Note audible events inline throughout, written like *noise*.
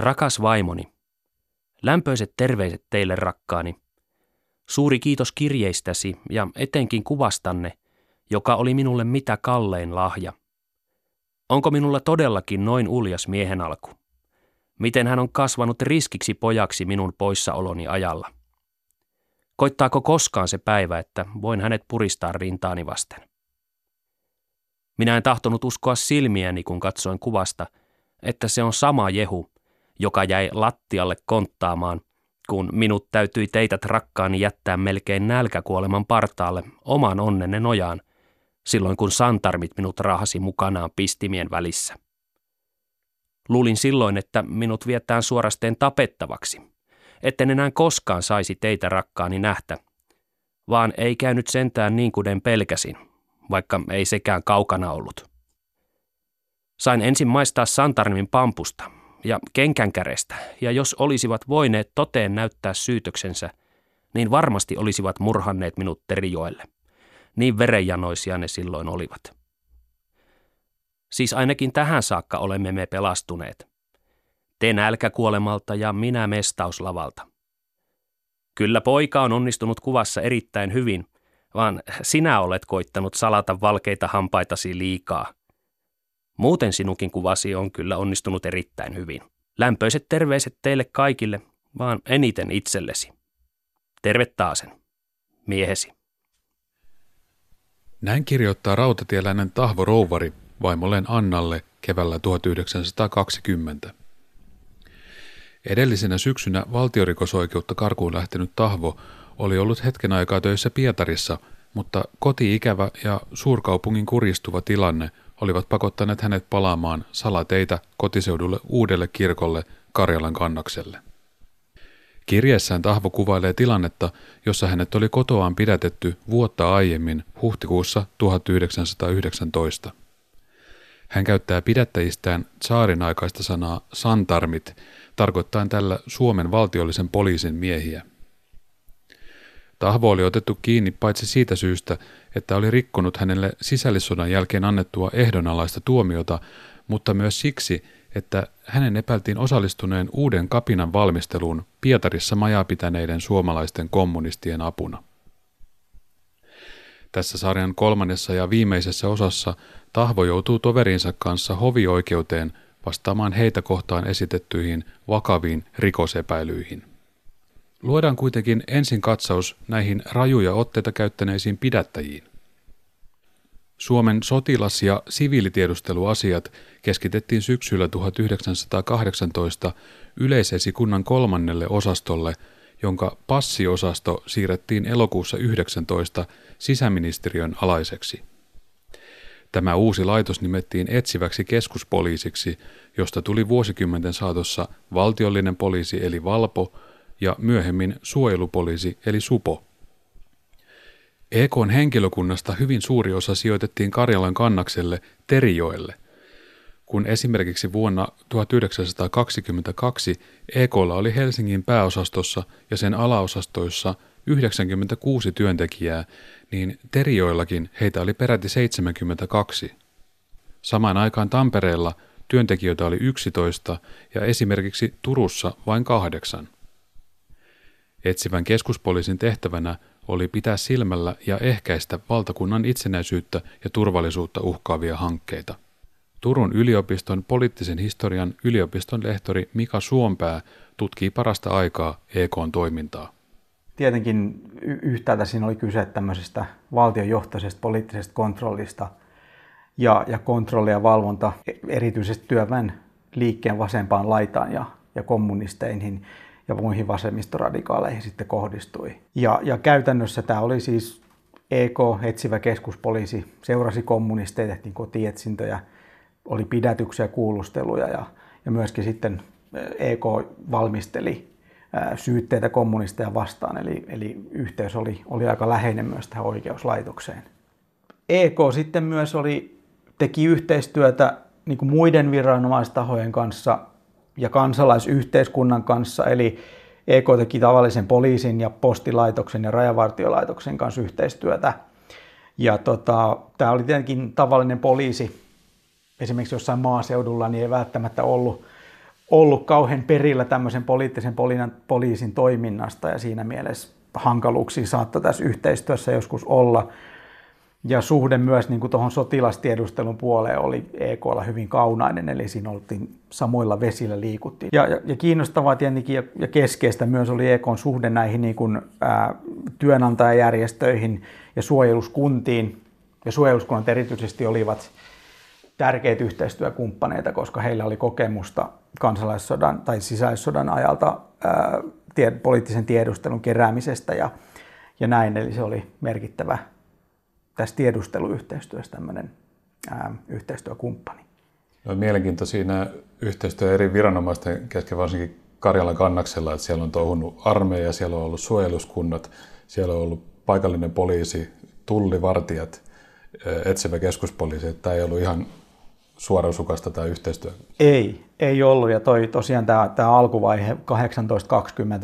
Rakas vaimoni, lämpöiset terveiset teille rakkaani. Suuri kiitos kirjeistäsi ja etenkin kuvastanne, joka oli minulle mitä kallein lahja. Onko minulla todellakin noin uljas miehen alku? Miten hän on kasvanut riskiksi pojaksi minun poissaoloni ajalla? Koittaako koskaan se päivä, että voin hänet puristaa rintaani vasten? Minä en tahtonut uskoa silmiäni, kun katsoin kuvasta, että se on sama Jehu, joka jäi lattialle konttaamaan, kun minut täytyi teitä rakkaani jättää melkein nälkäkuoleman partaalle oman onnenne nojaan, silloin kun santarmit minut rahasi mukanaan pistimien välissä. Luulin silloin, että minut viettään suorasteen tapettavaksi, etten enää koskaan saisi teitä rakkaani nähtä, vaan ei käynyt sentään niin kuin pelkäsin, vaikka ei sekään kaukana ollut. Sain ensin maistaa Santarmin pampusta ja kenkänkärestä, ja jos olisivat voineet toteen näyttää syytöksensä, niin varmasti olisivat murhanneet minut Terijoelle. Niin verenjanoisia ne silloin olivat. Siis ainakin tähän saakka olemme me pelastuneet. Te nälkäkuolemalta ja minä mestauslavalta. Kyllä poika on onnistunut kuvassa erittäin hyvin, vaan sinä olet koittanut salata valkeita hampaitasi liikaa. Muuten sinunkin kuvasi on kyllä onnistunut erittäin hyvin. Lämpöiset terveiset teille kaikille, vaan eniten itsellesi. Terve taasen, miehesi. Näin kirjoittaa rautatieläinen Tahvo Rouvari vaimolleen Annalle keväällä 1920. Edellisenä syksynä valtiorikosoikeutta karkuun lähtenyt Tahvo oli ollut hetken aikaa töissä Pietarissa, mutta koti-ikävä ja suurkaupungin kuristuva tilanne olivat pakottaneet hänet palaamaan salateitä kotiseudulle uudelle kirkolle Karjalan kannakselle. Kirjeessään Tahvo kuvailee tilannetta, jossa hänet oli kotoaan pidätetty vuotta aiemmin huhtikuussa 1919. Hän käyttää pidättäjistään saarin aikaista sanaa santarmit, tarkoittaen tällä Suomen valtiollisen poliisin miehiä. Tahvo oli otettu kiinni paitsi siitä syystä, että oli rikkonut hänelle sisällissodan jälkeen annettua ehdonalaista tuomiota, mutta myös siksi, että hänen epäiltiin osallistuneen uuden kapinan valmisteluun Pietarissa majaa pitäneiden suomalaisten kommunistien apuna. Tässä sarjan kolmannessa ja viimeisessä osassa Tahvo joutuu toverinsa kanssa hovioikeuteen vastaamaan heitä kohtaan esitettyihin vakaviin rikosepäilyihin. Luodaan kuitenkin ensin katsaus näihin rajuja otteita käyttäneisiin pidättäjiin. Suomen sotilas- ja siviilitiedusteluasiat keskitettiin syksyllä 1918 yleisesikunnan kolmannelle osastolle, jonka passiosasto siirrettiin elokuussa 19 sisäministeriön alaiseksi. Tämä uusi laitos nimettiin etsiväksi keskuspoliisiksi, josta tuli vuosikymmenten saatossa valtiollinen poliisi eli Valpo ja myöhemmin suojelupoliisi eli Supo. EKn henkilökunnasta hyvin suuri osa sijoitettiin Karjalan kannakselle Terijoelle. Kun esimerkiksi vuonna 1922 EKlla oli Helsingin pääosastossa ja sen alaosastoissa 96 työntekijää, niin Terijoillakin heitä oli peräti 72. Samaan aikaan Tampereella työntekijöitä oli 11 ja esimerkiksi Turussa vain kahdeksan. Etsivän keskuspoliisin tehtävänä oli pitää silmällä ja ehkäistä valtakunnan itsenäisyyttä ja turvallisuutta uhkaavia hankkeita. Turun yliopiston poliittisen historian yliopiston lehtori Mika Suompää tutkii parasta aikaa EKn toimintaa. Tietenkin yhtäältä siinä oli kyse tämmöisestä valtionjohtoisesta poliittisesta kontrollista ja, ja kontrolli ja valvonta erityisesti työväen liikkeen vasempaan laitaan ja, ja kommunisteihin ja muihin vasemmistoradikaaleihin sitten kohdistui. Ja, ja käytännössä tämä oli siis EK, etsivä keskuspoliisi, seurasi kommunisteja, tehtiin kotietsintöjä, oli pidätyksiä, kuulusteluja ja, ja myöskin sitten EK valmisteli syytteitä kommunisteja vastaan, eli, eli yhteys oli, oli aika läheinen myös tähän oikeuslaitokseen. EK sitten myös oli, teki yhteistyötä niin muiden viranomaistahojen kanssa ja kansalaisyhteiskunnan kanssa, eli EK teki tavallisen poliisin ja postilaitoksen ja rajavartiolaitoksen kanssa yhteistyötä. Ja tota, tämä oli tietenkin tavallinen poliisi, esimerkiksi jossain maaseudulla, niin ei välttämättä ollut ollut kauhean perillä tämmöisen poliittisen poliisin toiminnasta ja siinä mielessä hankaluuksia saattoi tässä yhteistyössä joskus olla. Ja suhde myös niin kuin tuohon sotilastiedustelun puoleen oli EKlla hyvin kaunainen, eli siinä oltiin samoilla vesillä liikuttiin. Ja, ja, ja kiinnostavaa tietenkin ja, ja keskeistä myös oli EKn suhde näihin niin kuin, ää, työnantajajärjestöihin ja suojeluskuntiin. Ja suojeluskunnat erityisesti olivat tärkeitä yhteistyökumppaneita, koska heillä oli kokemusta kansalaissodan tai sisäissodan ajalta ää, tie, poliittisen tiedustelun keräämisestä ja, ja näin. Eli se oli merkittävä tässä tiedusteluyhteistyössä tämmöinen ää, yhteistyökumppani. No, mielenkiintoisia nämä yhteistyö eri viranomaisten kesken, varsinkin Karjalan kannaksella, että siellä on touhunut armeija, siellä on ollut suojeluskunnat, siellä on ollut paikallinen poliisi, tullivartijat, etsivä keskuspoliisi, että tämä ei ollut ihan suorasukasta tämä yhteistyö? Ei, ei ollut. Ja toi, tosiaan tämä, tämä alkuvaihe,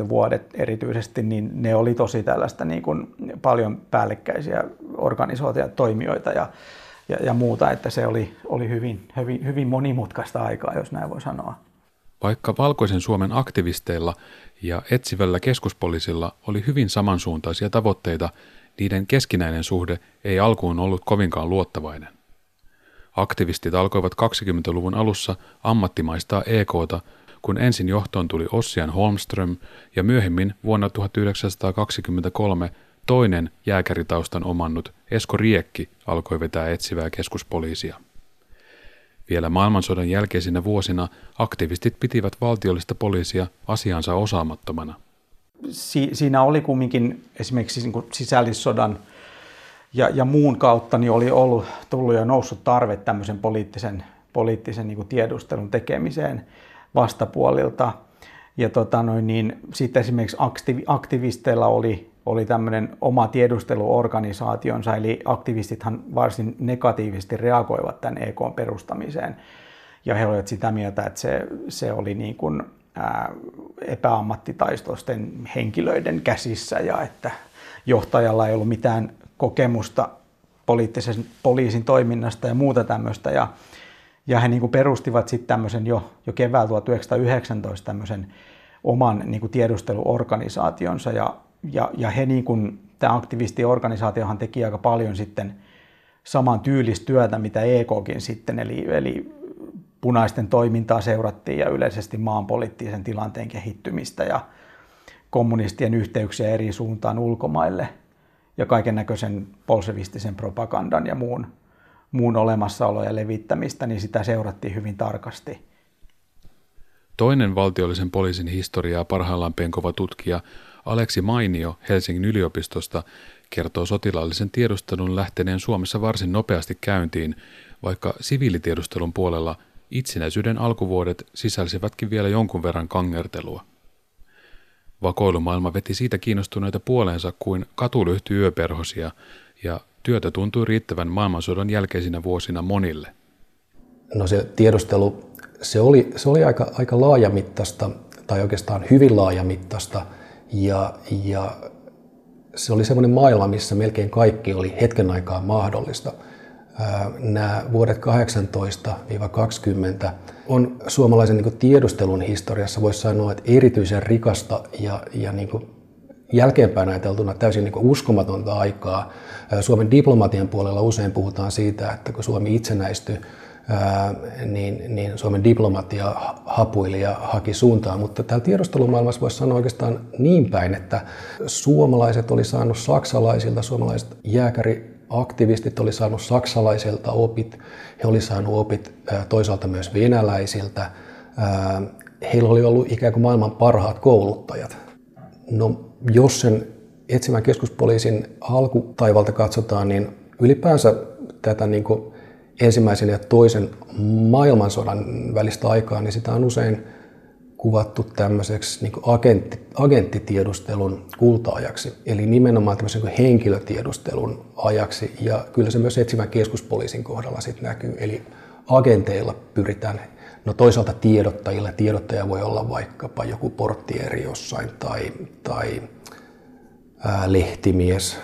18-20 vuodet erityisesti, niin ne oli tosi tällaista niin kuin paljon päällekkäisiä organisaatioita, toimijoita ja, ja, ja muuta, että se oli, oli hyvin, hyvin, hyvin monimutkaista aikaa, jos näin voi sanoa. Vaikka Valkoisen Suomen aktivisteilla ja etsivällä keskuspoliisilla oli hyvin samansuuntaisia tavoitteita, niiden keskinäinen suhde ei alkuun ollut kovinkaan luottavainen. Aktivistit alkoivat 20-luvun alussa ammattimaistaa EKta, kun ensin johtoon tuli Ossian Holmström ja myöhemmin vuonna 1923 toinen jääkäritaustan omannut Esko Riekki alkoi vetää etsivää keskuspoliisia. Vielä maailmansodan jälkeisinä vuosina aktivistit pitivät valtiollista poliisia asiansa osaamattomana. Si- siinä oli kumminkin esimerkiksi niin sisällissodan ja, ja muun kautta niin oli ollut, tullut ja noussut tarve tämmöisen poliittisen, poliittisen niin kuin tiedustelun tekemiseen vastapuolilta. Ja tota noin, niin, sitten esimerkiksi aktivi, aktivisteilla oli, oli tämmöinen oma tiedusteluorganisaationsa, eli aktivistithan varsin negatiivisesti reagoivat tämän EK perustamiseen. Ja he olivat sitä mieltä, että se, se oli niin kuin, ää, epäammattitaistoisten henkilöiden käsissä ja että johtajalla ei ollut mitään kokemusta poliittisen poliisin toiminnasta ja muuta tämmöistä. Ja, ja he niin kuin perustivat sitten tämmöisen jo, jo keväällä 1919 tämmöisen oman niin kuin tiedusteluorganisaationsa. Ja, ja, ja he niin kuin, tämä aktivistiorganisaatiohan teki aika paljon sitten saman tyylistyötä, mitä EKkin sitten, eli, eli punaisten toimintaa seurattiin ja yleisesti maan poliittisen tilanteen kehittymistä ja kommunistien yhteyksiä eri suuntaan ulkomaille – ja kaiken näköisen polsevistisen propagandan ja muun, muun olemassaolo ja levittämistä, niin sitä seurattiin hyvin tarkasti. Toinen valtiollisen poliisin historiaa parhaillaan penkova tutkija Aleksi Mainio Helsingin yliopistosta kertoo sotilaallisen tiedustelun lähteneen Suomessa varsin nopeasti käyntiin, vaikka siviilitiedustelun puolella itsenäisyyden alkuvuodet sisälsivätkin vielä jonkun verran kangertelua. Vakoilumaailma veti siitä kiinnostuneita puoleensa kuin katulyhty yöperhosia, ja työtä tuntui riittävän maailmansodan jälkeisinä vuosina monille. No se tiedustelu, se oli, se oli aika, aika laajamittaista, tai oikeastaan hyvin laajamittaista, ja, ja se oli semmoinen maailma, missä melkein kaikki oli hetken aikaa mahdollista – nämä vuodet 18-20 on suomalaisen niin tiedustelun historiassa, voisi sanoa, että erityisen rikasta ja, ja niin kuin jälkeenpäin ajateltuna täysin niin uskomatonta aikaa. Suomen diplomatian puolella usein puhutaan siitä, että kun Suomi itsenäistyi, niin, niin Suomen diplomatia hapuili ja haki suuntaa, mutta täällä tiedustelumaailmassa voisi sanoa oikeastaan niin päin, että suomalaiset oli saanut saksalaisilta, suomalaiset jääkäri aktivistit oli saanut saksalaisilta opit, he oli saanut opit toisaalta myös venäläisiltä. Heillä oli ollut ikään kuin maailman parhaat kouluttajat. No, jos sen etsimän keskuspoliisin alkutaivalta katsotaan, niin ylipäänsä tätä niin kuin ensimmäisen ja toisen maailmansodan välistä aikaa, niin sitä on usein kuvattu tämmöiseksi niin agentti, agenttitiedustelun kulta-ajaksi, eli nimenomaan tämmöisen niin henkilötiedustelun ajaksi, ja kyllä se myös etsivän keskuspoliisin kohdalla sitten näkyy, eli agenteilla pyritään, no toisaalta tiedottajilla, tiedottaja voi olla vaikkapa joku porttieri jossain tai, tai ää, lehtimies,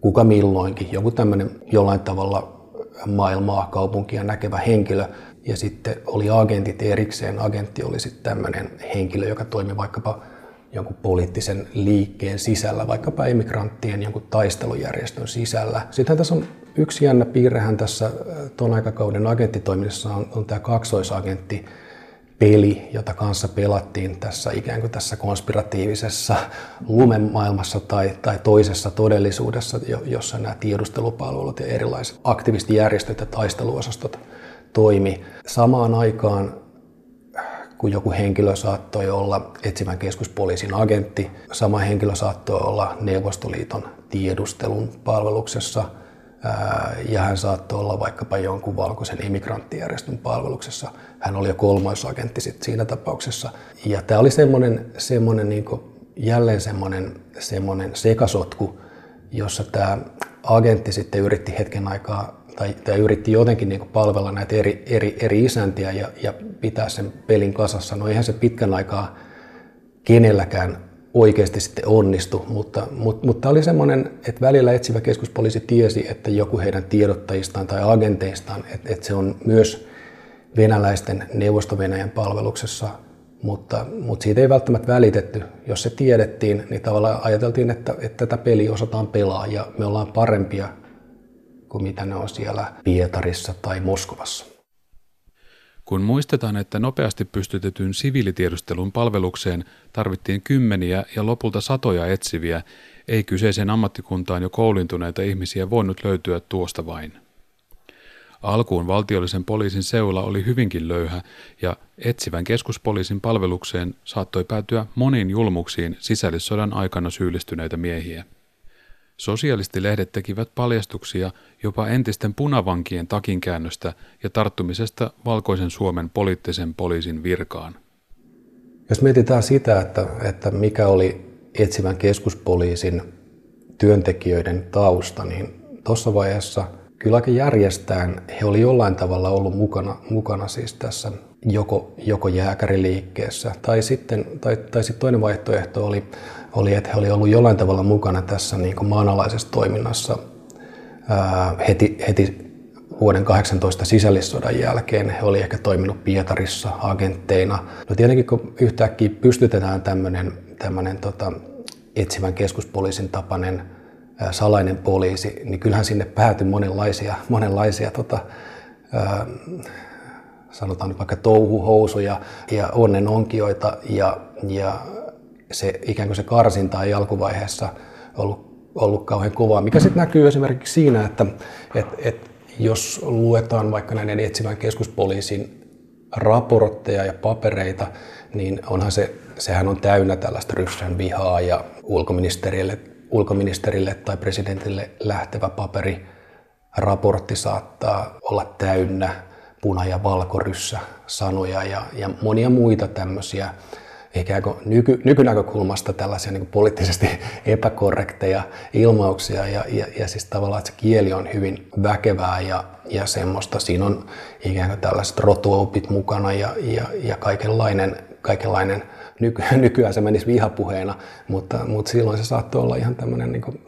kuka milloinkin, joku tämmöinen jollain tavalla maailmaa, kaupunkia näkevä henkilö, ja sitten oli agentit erikseen. Agentti oli sitten tämmöinen henkilö, joka toimi vaikkapa jonkun poliittisen liikkeen sisällä, vaikkapa emigranttien jonkun taistelujärjestön sisällä. Sitten tässä on yksi jännä piirrehän tässä äh, tuon aikakauden agenttitoiminnassa on, on tämä kaksoisagentti, peli, jota kanssa pelattiin tässä ikään kuin tässä konspiratiivisessa lumemaailmassa tai, tai toisessa todellisuudessa, jossa nämä tiedustelupalvelut ja erilaiset aktivistijärjestöt ja taisteluosastot toimi. Samaan aikaan kun joku henkilö saattoi olla etsivän keskuspoliisin agentti, sama henkilö saattoi olla Neuvostoliiton tiedustelun palveluksessa – ja hän saattoi olla vaikkapa jonkun valkoisen emigranttijärjestön palveluksessa. Hän oli jo kolmoisagentti sit siinä tapauksessa. Ja tämä oli semmoinen, semmoinen niin jälleen semmoinen, semmoinen sekasotku, jossa tämä agentti sitten yritti hetken aikaa tai, tai yritti jotenkin niin palvella näitä eri, eri, eri isäntiä ja, ja pitää sen pelin kasassa. No eihän se pitkän aikaa kenelläkään oikeasti sitten onnistu, mutta, mutta, mutta oli semmoinen, että välillä etsivä keskuspoliisi tiesi, että joku heidän tiedottajistaan tai agenteistaan, että, että se on myös venäläisten neuvosto-Venäjän palveluksessa, mutta, mutta siitä ei välttämättä välitetty. Jos se tiedettiin, niin tavallaan ajateltiin, että, että tätä peliä osataan pelaa ja me ollaan parempia kuin mitä ne on siellä Pietarissa tai Moskovassa. Kun muistetaan, että nopeasti pystytetyn siviilitiedustelun palvelukseen tarvittiin kymmeniä ja lopulta satoja etsiviä, ei kyseiseen ammattikuntaan jo koulintuneita ihmisiä voinut löytyä tuosta vain. Alkuun valtiollisen poliisin seula oli hyvinkin löyhä ja etsivän keskuspoliisin palvelukseen saattoi päätyä moniin julmuksiin sisällissodan aikana syyllistyneitä miehiä. Sosialistilehdet tekivät paljastuksia jopa entisten punavankien takinkäännöstä ja tarttumisesta valkoisen Suomen poliittisen poliisin virkaan. Jos mietitään sitä, että, että mikä oli etsivän keskuspoliisin työntekijöiden tausta, niin tuossa vaiheessa kyllä aika järjestään he oli jollain tavalla ollut mukana, mukana siis tässä joko, joko jääkäriliikkeessä tai sitten, tai, tai sitten toinen vaihtoehto oli oli, että he olivat olleet jollain tavalla mukana tässä niin kuin maanalaisessa toiminnassa ää, heti, heti vuoden 18 sisällissodan jälkeen. He olivat ehkä toiminut Pietarissa agentteina. No tietenkin kun yhtäkkiä pystytetään tämmöinen, tämmöinen tota, etsivän keskuspoliisin tapainen ää, salainen poliisi, niin kyllähän sinne päätyi monenlaisia, monenlaisia tota, ää, sanotaan vaikka touhuhousuja ja onnenonkioita ja, ja se ikään kuin se karsinta ei alkuvaiheessa ollut, ollut kauhean kovaa, mikä sitten näkyy esimerkiksi siinä, että et, et jos luetaan vaikka näiden etsivän keskuspoliisin raportteja ja papereita, niin onhan se, sehän on täynnä tällaista ryssän vihaa ja ulkoministerille, ulkoministerille tai presidentille lähtevä paperi, raportti saattaa olla täynnä puna- ja valkoryssä sanoja ja, ja monia muita tämmöisiä ikään kuin nyky, nykynäkökulmasta tällaisia niin poliittisesti *laughs* epäkorrekteja ilmauksia ja, ja, ja siis tavallaan, että se kieli on hyvin väkevää ja, ja semmoista. Siinä on ikään kuin tällaiset rotuopit mukana ja, ja, ja kaikenlainen, kaikenlainen nyky, *laughs* nykyään se menisi vihapuheena, mutta, mutta silloin se saattoi olla ihan tämmöinen niin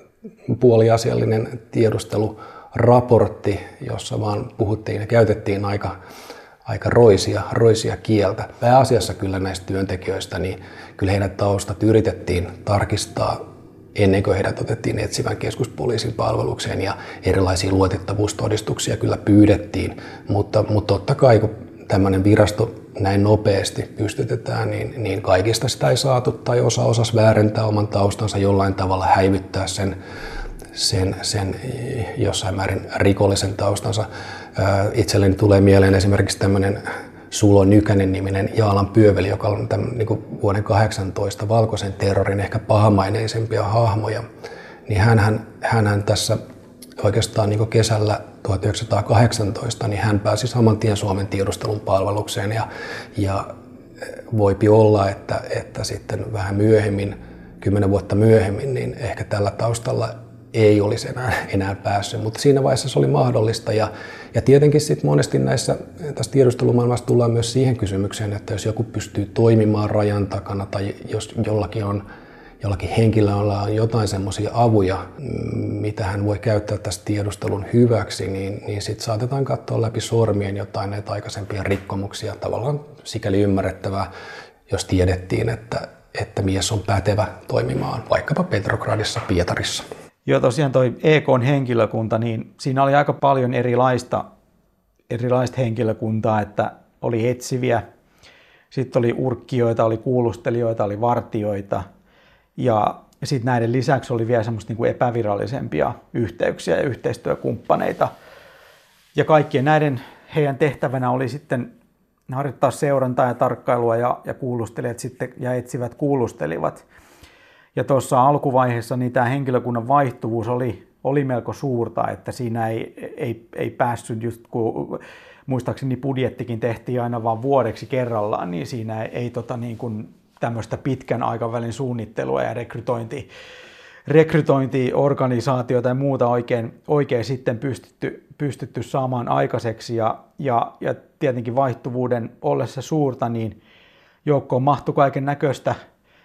puoliasiallinen tiedusteluraportti, jossa vaan puhuttiin ja käytettiin aika aika roisia, roisia kieltä. Pääasiassa kyllä näistä työntekijöistä, niin kyllä heidän taustat yritettiin tarkistaa ennen kuin heidät otettiin etsivän keskuspoliisin palvelukseen ja erilaisia luotettavuustodistuksia kyllä pyydettiin, mutta, mutta totta kai kun tämmöinen virasto näin nopeasti pystytetään, niin, niin kaikista sitä ei saatu tai osa osas väärentää oman taustansa jollain tavalla häivyttää sen, sen, sen jossain määrin rikollisen taustansa. Itselleni tulee mieleen esimerkiksi tämmöinen Sulo Nykänen niminen Jaalan pyöveli, joka on tämän, niin vuoden 18 valkoisen terrorin ehkä pahamaineisempia hahmoja. Niin hän, hän tässä oikeastaan niin kesällä 1918, niin hän pääsi saman tien Suomen tiedustelun palvelukseen ja, ja voipi olla, että, että sitten vähän myöhemmin, kymmenen vuotta myöhemmin, niin ehkä tällä taustalla ei olisi enää, enää päässyt, mutta siinä vaiheessa se oli mahdollista. Ja, ja tietenkin sitten monesti näissä, tässä tiedustelumaailmassa tullaan myös siihen kysymykseen, että jos joku pystyy toimimaan rajan takana tai jos jollakin on jollakin henkilöllä on jotain semmoisia avuja, mitä hän voi käyttää tässä tiedustelun hyväksi, niin, niin sitten saatetaan katsoa läpi sormien jotain näitä aikaisempia rikkomuksia. Tavallaan sikäli ymmärrettävää, jos tiedettiin, että, että mies on pätevä toimimaan vaikkapa Petrogradissa, Pietarissa. Joo, tosiaan toi EKn henkilökunta, niin siinä oli aika paljon erilaista, erilaista henkilökuntaa, että oli etsiviä, sitten oli urkkijoita, oli kuulustelijoita, oli vartioita ja sitten näiden lisäksi oli vielä semmoista niin epävirallisempia yhteyksiä ja yhteistyökumppaneita. Ja kaikkien näiden heidän tehtävänä oli sitten harjoittaa seurantaa ja tarkkailua ja, ja kuulustelijat sitten ja etsivät kuulustelivat. Ja tuossa alkuvaiheessa niin tämä henkilökunnan vaihtuvuus oli, oli melko suurta, että siinä ei, ei, ei päässyt just kun muistaakseni budjettikin tehtiin aina vain vuodeksi kerrallaan, niin siinä ei, tota niin kuin tämmöistä pitkän aikavälin suunnittelua ja rekrytointi, rekrytointiorganisaatiota ja muuta oikein, oikein sitten pystytty, pystytty saamaan aikaiseksi. Ja, ja, ja tietenkin vaihtuvuuden ollessa suurta, niin joukkoon mahtui kaiken näköistä,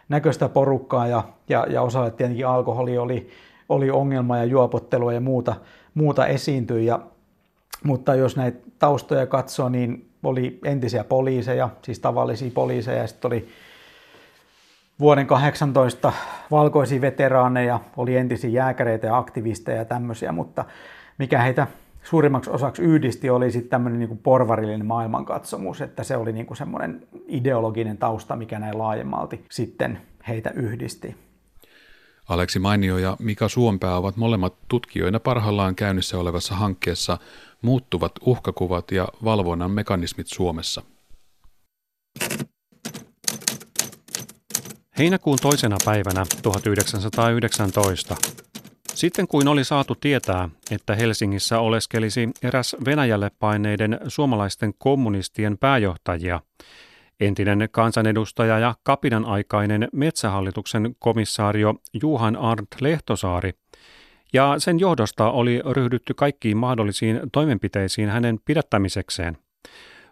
näköistä porukkaa ja, ja, ja osalle tietenkin alkoholi oli, oli ongelma ja juopottelua ja muuta, muuta esiintyi. Ja, mutta jos näitä taustoja katsoo, niin oli entisiä poliiseja, siis tavallisia poliiseja, ja sitten oli vuoden 18 valkoisia veteraaneja, oli entisiä jääkäreitä ja aktivisteja ja tämmöisiä, mutta mikä heitä suurimmaksi osaksi yhdisti oli sitten tämmöinen niin porvarillinen maailmankatsomus, että se oli niin kuin semmoinen ideologinen tausta, mikä näin laajemmalti sitten heitä yhdisti. Aleksi Mainio ja Mika Suompää ovat molemmat tutkijoina parhaillaan käynnissä olevassa hankkeessa Muuttuvat uhkakuvat ja valvonnan mekanismit Suomessa. Heinäkuun toisena päivänä 1919. Sitten kuin oli saatu tietää, että Helsingissä oleskelisi eräs Venäjälle paineiden suomalaisten kommunistien pääjohtajia, entinen kansanedustaja ja kapinan aikainen metsähallituksen komissaario Juhan Arndt Lehtosaari, ja sen johdosta oli ryhdytty kaikkiin mahdollisiin toimenpiteisiin hänen pidättämisekseen.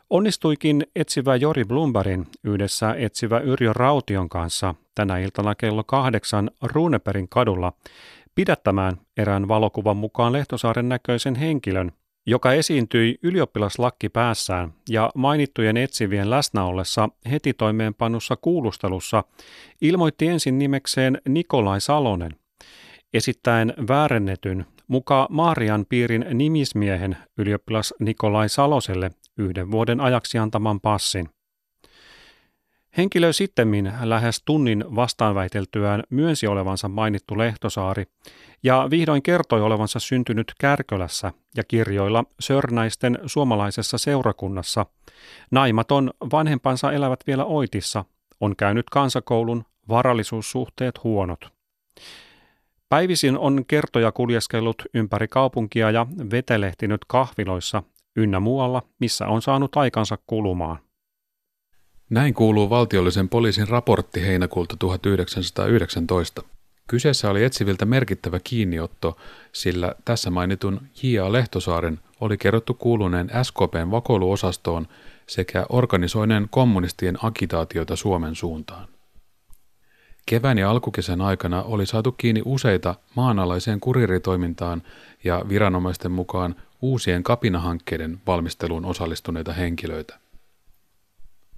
Onnistuikin etsivä Jori Blumbergin yhdessä etsivä Yrjö Raution kanssa tänä iltana kello kahdeksan Runeperin kadulla pidättämään erään valokuvan mukaan Lehtosaaren näköisen henkilön, joka esiintyi ylioppilaslakki päässään ja mainittujen etsivien läsnä ollessa heti toimeenpannussa kuulustelussa ilmoitti ensin nimekseen Nikolai Salonen, esittäen väärennetyn muka Maarian piirin nimismiehen ylioppilas Nikolai Saloselle yhden vuoden ajaksi antaman passin. Henkilö sittemmin lähes tunnin vastaanväiteltyään myönsi olevansa mainittu Lehtosaari ja vihdoin kertoi olevansa syntynyt Kärkölässä ja kirjoilla Sörnäisten suomalaisessa seurakunnassa. Naimaton vanhempansa elävät vielä Oitissa, on käynyt kansakoulun, varallisuussuhteet huonot. Päivisin on kertoja kuljeskellut ympäri kaupunkia ja vetelehtinyt kahviloissa ynnä muualla, missä on saanut aikansa kulumaan. Näin kuuluu valtiollisen poliisin raportti heinäkuulta 1919. Kyseessä oli etsiviltä merkittävä kiinniotto, sillä tässä mainitun J.A. Lehtosaaren oli kerrottu kuuluneen SKPn vakoiluosastoon sekä organisoineen kommunistien agitaatiota Suomen suuntaan. Kevään ja alkukesän aikana oli saatu kiinni useita maanalaiseen kuriritoimintaan ja viranomaisten mukaan uusien kapinahankkeiden valmisteluun osallistuneita henkilöitä.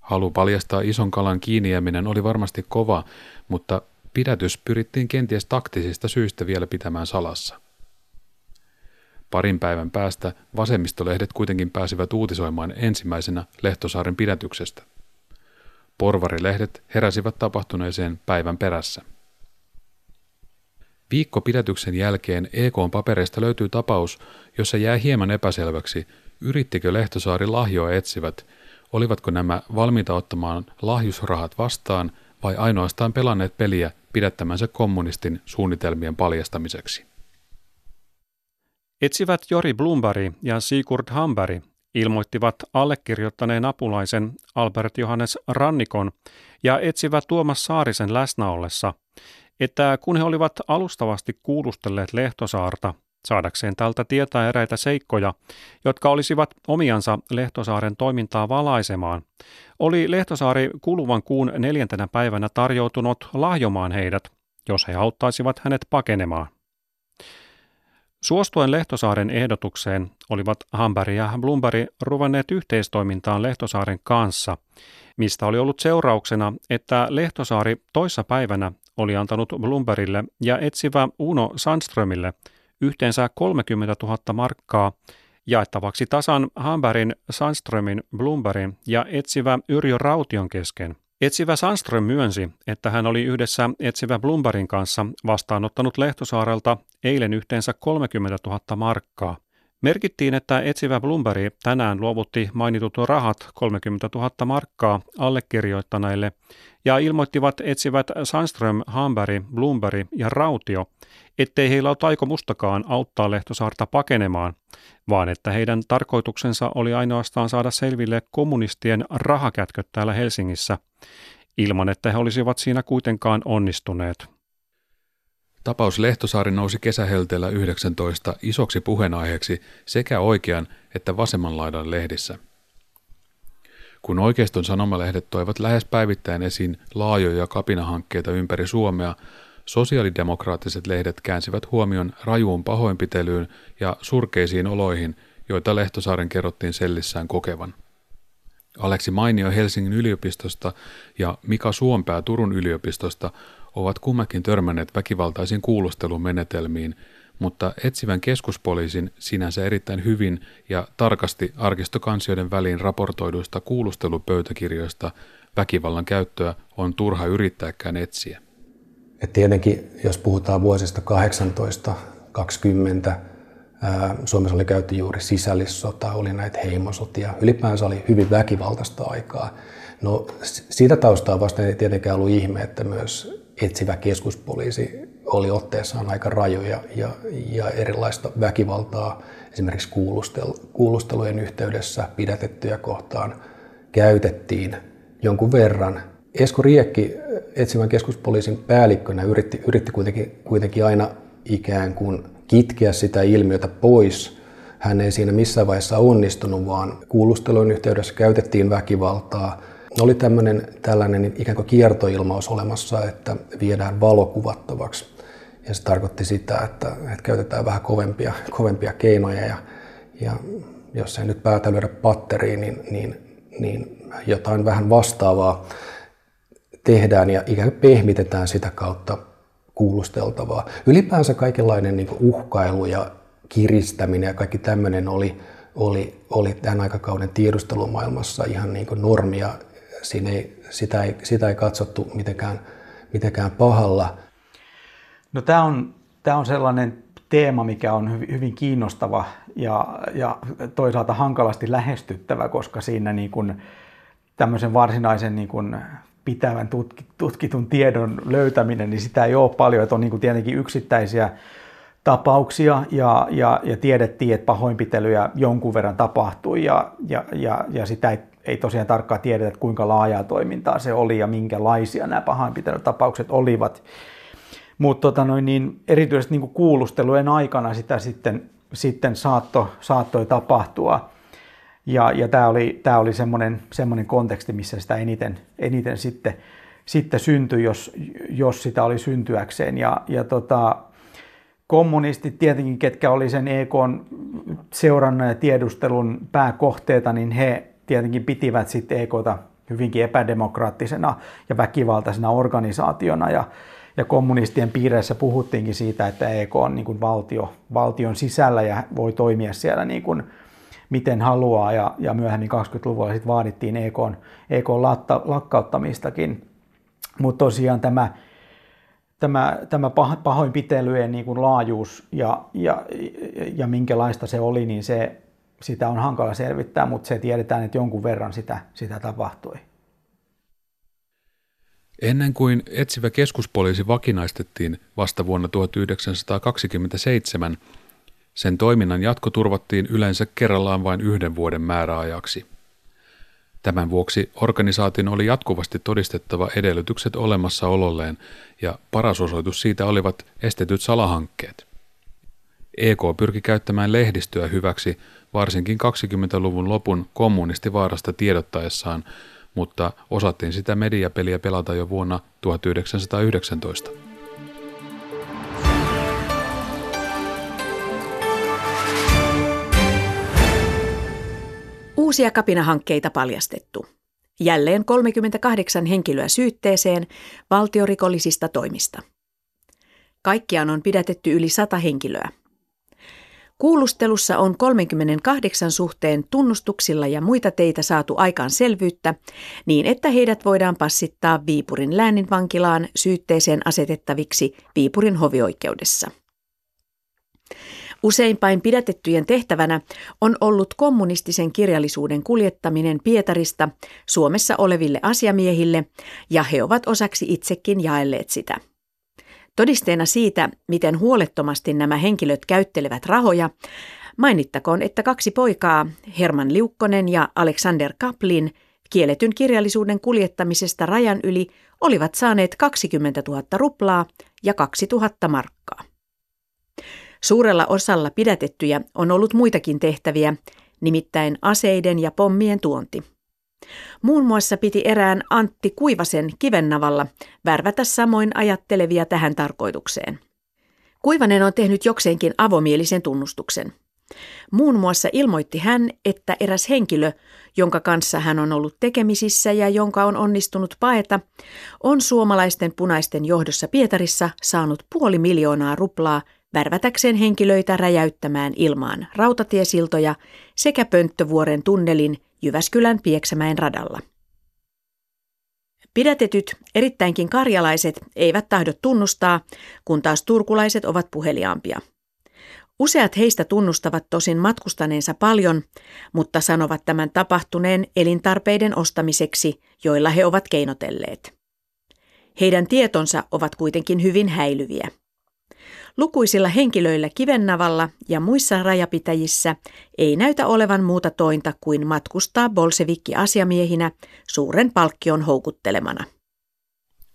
Halu paljastaa ison kalan kiinnijääminen oli varmasti kova, mutta pidätys pyrittiin kenties taktisista syistä vielä pitämään salassa. Parin päivän päästä vasemmistolehdet kuitenkin pääsivät uutisoimaan ensimmäisenä Lehtosaaren pidätyksestä. Porvarilehdet heräsivät tapahtuneeseen päivän perässä. Viikko pidätyksen jälkeen EKn papereista löytyy tapaus, jossa jää hieman epäselväksi, yrittikö Lehtosaari lahjoa etsivät, olivatko nämä valmiita ottamaan lahjusrahat vastaan vai ainoastaan pelanneet peliä pidättämänsä kommunistin suunnitelmien paljastamiseksi. Etsivät Jori Blumberg ja Sigurd Hamberg ilmoittivat allekirjoittaneen apulaisen Albert Johannes Rannikon ja etsivät Tuomas Saarisen läsnä ollessa, että kun he olivat alustavasti kuulustelleet Lehtosaarta saadakseen tältä tietää eräitä seikkoja, jotka olisivat omiansa Lehtosaaren toimintaa valaisemaan, oli Lehtosaari kuluvan kuun neljäntenä päivänä tarjoutunut lahjomaan heidät jos he auttaisivat hänet pakenemaan. Suostuen Lehtosaaren ehdotukseen olivat Hamberg ja Blumberg ruvanneet yhteistoimintaan Lehtosaaren kanssa, mistä oli ollut seurauksena, että Lehtosaari toissa päivänä oli antanut Blumbergille ja etsivä Uno Sandströmille yhteensä 30 000 markkaa jaettavaksi tasan Hambergin, Sandströmin, Blumbergin ja etsivä Yrjö Raution kesken – Etsivä Sandström myönsi, että hän oli yhdessä etsivä Blumberin kanssa vastaanottanut Lehtosaarelta eilen yhteensä 30 000 markkaa. Merkittiin, että etsivä Blumberi tänään luovutti mainitut rahat 30 000 markkaa allekirjoittaneille ja ilmoittivat etsivät Sandström, Hamberg, Blumberi ja Rautio, ettei heillä ole aikomustakaan auttaa Lehtosaarta pakenemaan, vaan että heidän tarkoituksensa oli ainoastaan saada selville kommunistien rahakätköt täällä Helsingissä, ilman että he olisivat siinä kuitenkaan onnistuneet. Tapaus Lehtosaari nousi kesähelteellä 19 isoksi puheenaiheeksi sekä oikean että vasemman laidan lehdissä. Kun oikeiston sanomalehdet toivat lähes päivittäin esiin laajoja kapinahankkeita ympäri Suomea, sosiaalidemokraattiset lehdet käänsivät huomion rajuun pahoinpitelyyn ja surkeisiin oloihin, joita Lehtosaaren kerrottiin sellissään kokevan. Aleksi Mainio Helsingin yliopistosta ja Mika Suompää Turun yliopistosta ovat kummakin törmänneet väkivaltaisiin kuulustelumenetelmiin, mutta etsivän keskuspoliisin sinänsä erittäin hyvin ja tarkasti arkistokansioiden väliin raportoiduista kuulustelupöytäkirjoista väkivallan käyttöä on turha yrittääkään etsiä. Et tietenkin, jos puhutaan vuosista 18-20, Suomessa oli käyty juuri sisällissota, oli näitä heimosotia. Ylipäänsä oli hyvin väkivaltaista aikaa. No siitä taustaa vasten ei tietenkään ollut ihme, että myös etsivä keskuspoliisi oli otteessaan aika rajoja ja, ja erilaista väkivaltaa esimerkiksi kuulustel, kuulustelujen yhteydessä pidätettyjä kohtaan käytettiin jonkun verran. Esko Riekki etsivän keskuspoliisin päällikkönä yritti, yritti kuitenkin, kuitenkin aina ikään kuin kitkeä sitä ilmiötä pois. Hän ei siinä missään vaiheessa onnistunut, vaan kuulustelujen yhteydessä käytettiin väkivaltaa – oli tämmöinen tällainen ikään kuin kiertoilmaus olemassa, että viedään valokuvattavaksi. Ja se tarkoitti sitä, että, että käytetään vähän kovempia, kovempia keinoja ja, ja jos ei nyt päätä lyödä patteriin, niin, niin, niin jotain vähän vastaavaa tehdään ja ikään kuin pehmitetään sitä kautta kuulusteltavaa. Ylipäänsä kaikenlainen niin uhkailu ja kiristäminen ja kaikki tämmöinen oli, oli, oli tämän aikakauden tiedustelumaailmassa ihan niin kuin normia Siinä ei, sitä, ei, sitä ei katsottu mitenkään, mitenkään pahalla. No tämä on, tämä on sellainen teema, mikä on hyvin, kiinnostava ja, ja toisaalta hankalasti lähestyttävä, koska siinä niin kuin tämmöisen varsinaisen niin kuin pitävän tutkitun tiedon löytäminen, niin sitä ei ole paljon, että on niin kuin tietenkin yksittäisiä tapauksia ja, ja, ja tiedettiin, että pahoinpitelyjä jonkun verran tapahtui ja, ja, ja, ja sitä ei ei tosiaan tarkkaan tiedetä, että kuinka laajaa toimintaa se oli ja minkälaisia nämä pahoinpitelytapaukset olivat. Mutta tota noin, niin erityisesti niin kuulustelujen aikana sitä sitten, sitten saatto, saattoi tapahtua. Ja, ja tämä oli, tää oli semmoinen, semmoinen konteksti, missä sitä eniten, eniten sitten, sitten syntyi, jos, jos sitä oli syntyäkseen. Ja, ja tota, kommunistit tietenkin, ketkä oli sen EK seurannan ja tiedustelun pääkohteita, niin he tietenkin pitivät sitten EKta hyvinkin epädemokraattisena ja väkivaltaisena organisaationa ja, ja kommunistien piireissä puhuttiinkin siitä, että EK on niin kuin valtio, valtion sisällä ja voi toimia siellä niin kuin miten haluaa ja, ja myöhemmin 20-luvulla sitten vaadittiin EK, EK lakkauttamistakin. Mutta tosiaan tämä, tämä, tämä pahoinpitelyjen niin kuin laajuus ja, ja, ja minkälaista se oli, niin se sitä on hankala selvittää, mutta se tiedetään, että jonkun verran sitä, sitä tapahtui. Ennen kuin etsivä keskuspoliisi vakinaistettiin vasta vuonna 1927, sen toiminnan jatko turvattiin yleensä kerrallaan vain yhden vuoden määräajaksi. Tämän vuoksi organisaation oli jatkuvasti todistettava edellytykset olemassaololleen ja paras osoitus siitä olivat estetyt salahankkeet. EK pyrki käyttämään lehdistöä hyväksi varsinkin 20-luvun lopun kommunistivaarasta tiedottaessaan, mutta osattiin sitä mediapeliä pelata jo vuonna 1919. Uusia kapinahankkeita paljastettu. Jälleen 38 henkilöä syytteeseen valtiorikollisista toimista. Kaikkiaan on pidätetty yli 100 henkilöä. Kuulustelussa on 38 suhteen tunnustuksilla ja muita teitä saatu aikaan selvyyttä niin, että heidät voidaan passittaa Viipurin lääninvankilaan syytteeseen asetettaviksi Viipurin hovioikeudessa. Useinpain pidätettyjen tehtävänä on ollut kommunistisen kirjallisuuden kuljettaminen Pietarista Suomessa oleville asiamiehille, ja he ovat osaksi itsekin jaelleet sitä. Todisteena siitä, miten huolettomasti nämä henkilöt käyttelevät rahoja, mainittakoon, että kaksi poikaa, Herman Liukkonen ja Alexander Kaplin, kielletyn kirjallisuuden kuljettamisesta rajan yli olivat saaneet 20 000 ruplaa ja 2000 markkaa. Suurella osalla pidätettyjä on ollut muitakin tehtäviä, nimittäin aseiden ja pommien tuonti. Muun muassa piti erään Antti Kuivasen kivennavalla värvätä samoin ajattelevia tähän tarkoitukseen. Kuivanen on tehnyt jokseenkin avomielisen tunnustuksen. Muun muassa ilmoitti hän, että eräs henkilö, jonka kanssa hän on ollut tekemisissä ja jonka on onnistunut paeta, on suomalaisten punaisten johdossa Pietarissa saanut puoli miljoonaa ruplaa värvätäkseen henkilöitä räjäyttämään ilmaan rautatiesiltoja sekä Pönttövuoren tunnelin Jyväskylän Pieksämäen radalla. Pidätetyt, erittäinkin karjalaiset, eivät tahdo tunnustaa, kun taas turkulaiset ovat puheliaampia. Useat heistä tunnustavat tosin matkustaneensa paljon, mutta sanovat tämän tapahtuneen elintarpeiden ostamiseksi, joilla he ovat keinotelleet. Heidän tietonsa ovat kuitenkin hyvin häilyviä. Lukuisilla henkilöillä Kivennavalla ja muissa rajapitäjissä ei näytä olevan muuta tointa kuin matkustaa bolsevikki-asiamiehinä suuren palkkion houkuttelemana.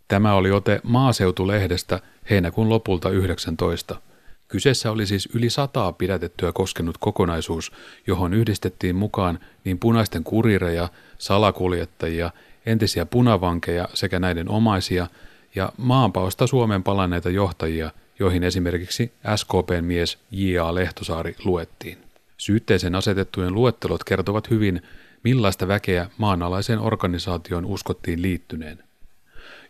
Tämä oli ote Maaseutulehdestä heinäkuun lopulta 19. Kyseessä oli siis yli sataa pidätettyä koskenut kokonaisuus, johon yhdistettiin mukaan niin punaisten kurireja, salakuljettajia, entisiä punavankeja sekä näiden omaisia ja maanpaosta Suomen palanneita johtajia, joihin esimerkiksi SKPn mies J.A. Lehtosaari luettiin. Syytteeseen asetettujen luettelot kertovat hyvin, millaista väkeä maanalaiseen organisaatioon uskottiin liittyneen.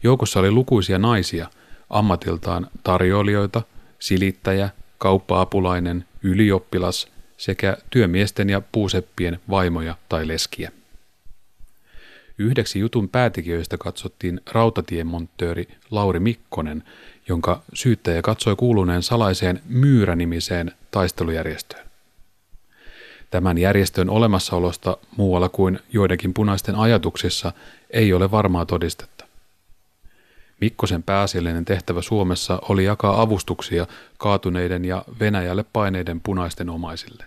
Joukossa oli lukuisia naisia, ammatiltaan tarjoilijoita, silittäjä, kauppa-apulainen, ylioppilas sekä työmiesten ja puuseppien vaimoja tai leskiä. Yhdeksi jutun päätekijöistä katsottiin rautatiemonttööri Lauri Mikkonen, jonka syyttäjä katsoi kuuluneen salaiseen Myyrä-nimiseen taistelujärjestöön. Tämän järjestön olemassaolosta muualla kuin joidenkin punaisten ajatuksissa ei ole varmaa todistetta. Mikkosen pääasiallinen tehtävä Suomessa oli jakaa avustuksia kaatuneiden ja Venäjälle paineiden punaisten omaisille.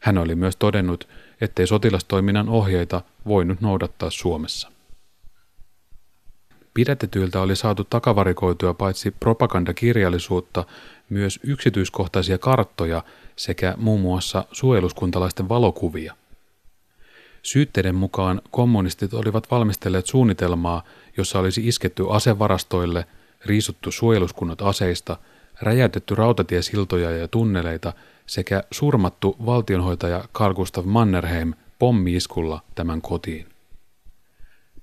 Hän oli myös todennut, ettei sotilastoiminnan ohjeita voinut noudattaa Suomessa. Pidätetyiltä oli saatu takavarikoitua paitsi propagandakirjallisuutta, myös yksityiskohtaisia karttoja sekä muun muassa suojeluskuntalaisten valokuvia. Syytteiden mukaan kommunistit olivat valmistelleet suunnitelmaa, jossa olisi isketty asevarastoille, riisuttu suojeluskunnat aseista, räjäytetty rautatiesiltoja ja tunneleita sekä surmattu valtionhoitaja Carl Gustav Mannerheim pommiiskulla tämän kotiin.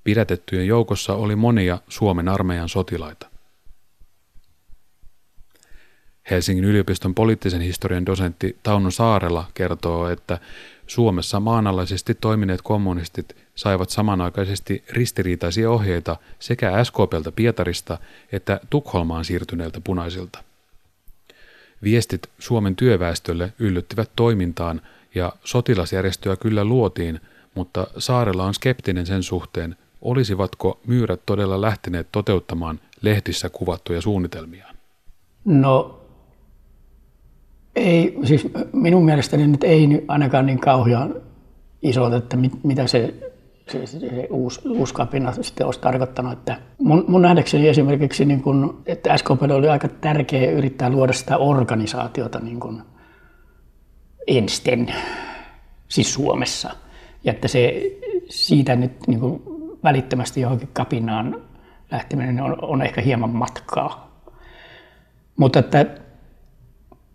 Pidätettyjen joukossa oli monia Suomen armeijan sotilaita. Helsingin yliopiston poliittisen historian dosentti Tauno Saarela kertoo, että Suomessa maanalaisesti toimineet kommunistit saivat samanaikaisesti ristiriitaisia ohjeita sekä SKPltä Pietarista että Tukholmaan siirtyneiltä punaisilta. Viestit Suomen työväestölle yllyttivät toimintaan ja sotilasjärjestöä kyllä luotiin, mutta Saarella on skeptinen sen suhteen, olisivatko myyrät todella lähteneet toteuttamaan lehtissä kuvattuja suunnitelmiaan? No ei, siis minun mielestäni nyt ei ainakaan niin kauhean iso, että mit, mitä se, se, se, se uusi, uusi kapina sitten olisi tarkoittanut. Että mun, mun nähdäkseni esimerkiksi, niin kun, että SKP oli aika tärkeä yrittää luoda sitä organisaatiota niin kun ensten, siis Suomessa. Ja että se siitä nyt niin kun välittömästi johonkin kapinaan lähteminen on, on ehkä hieman matkaa. Mutta että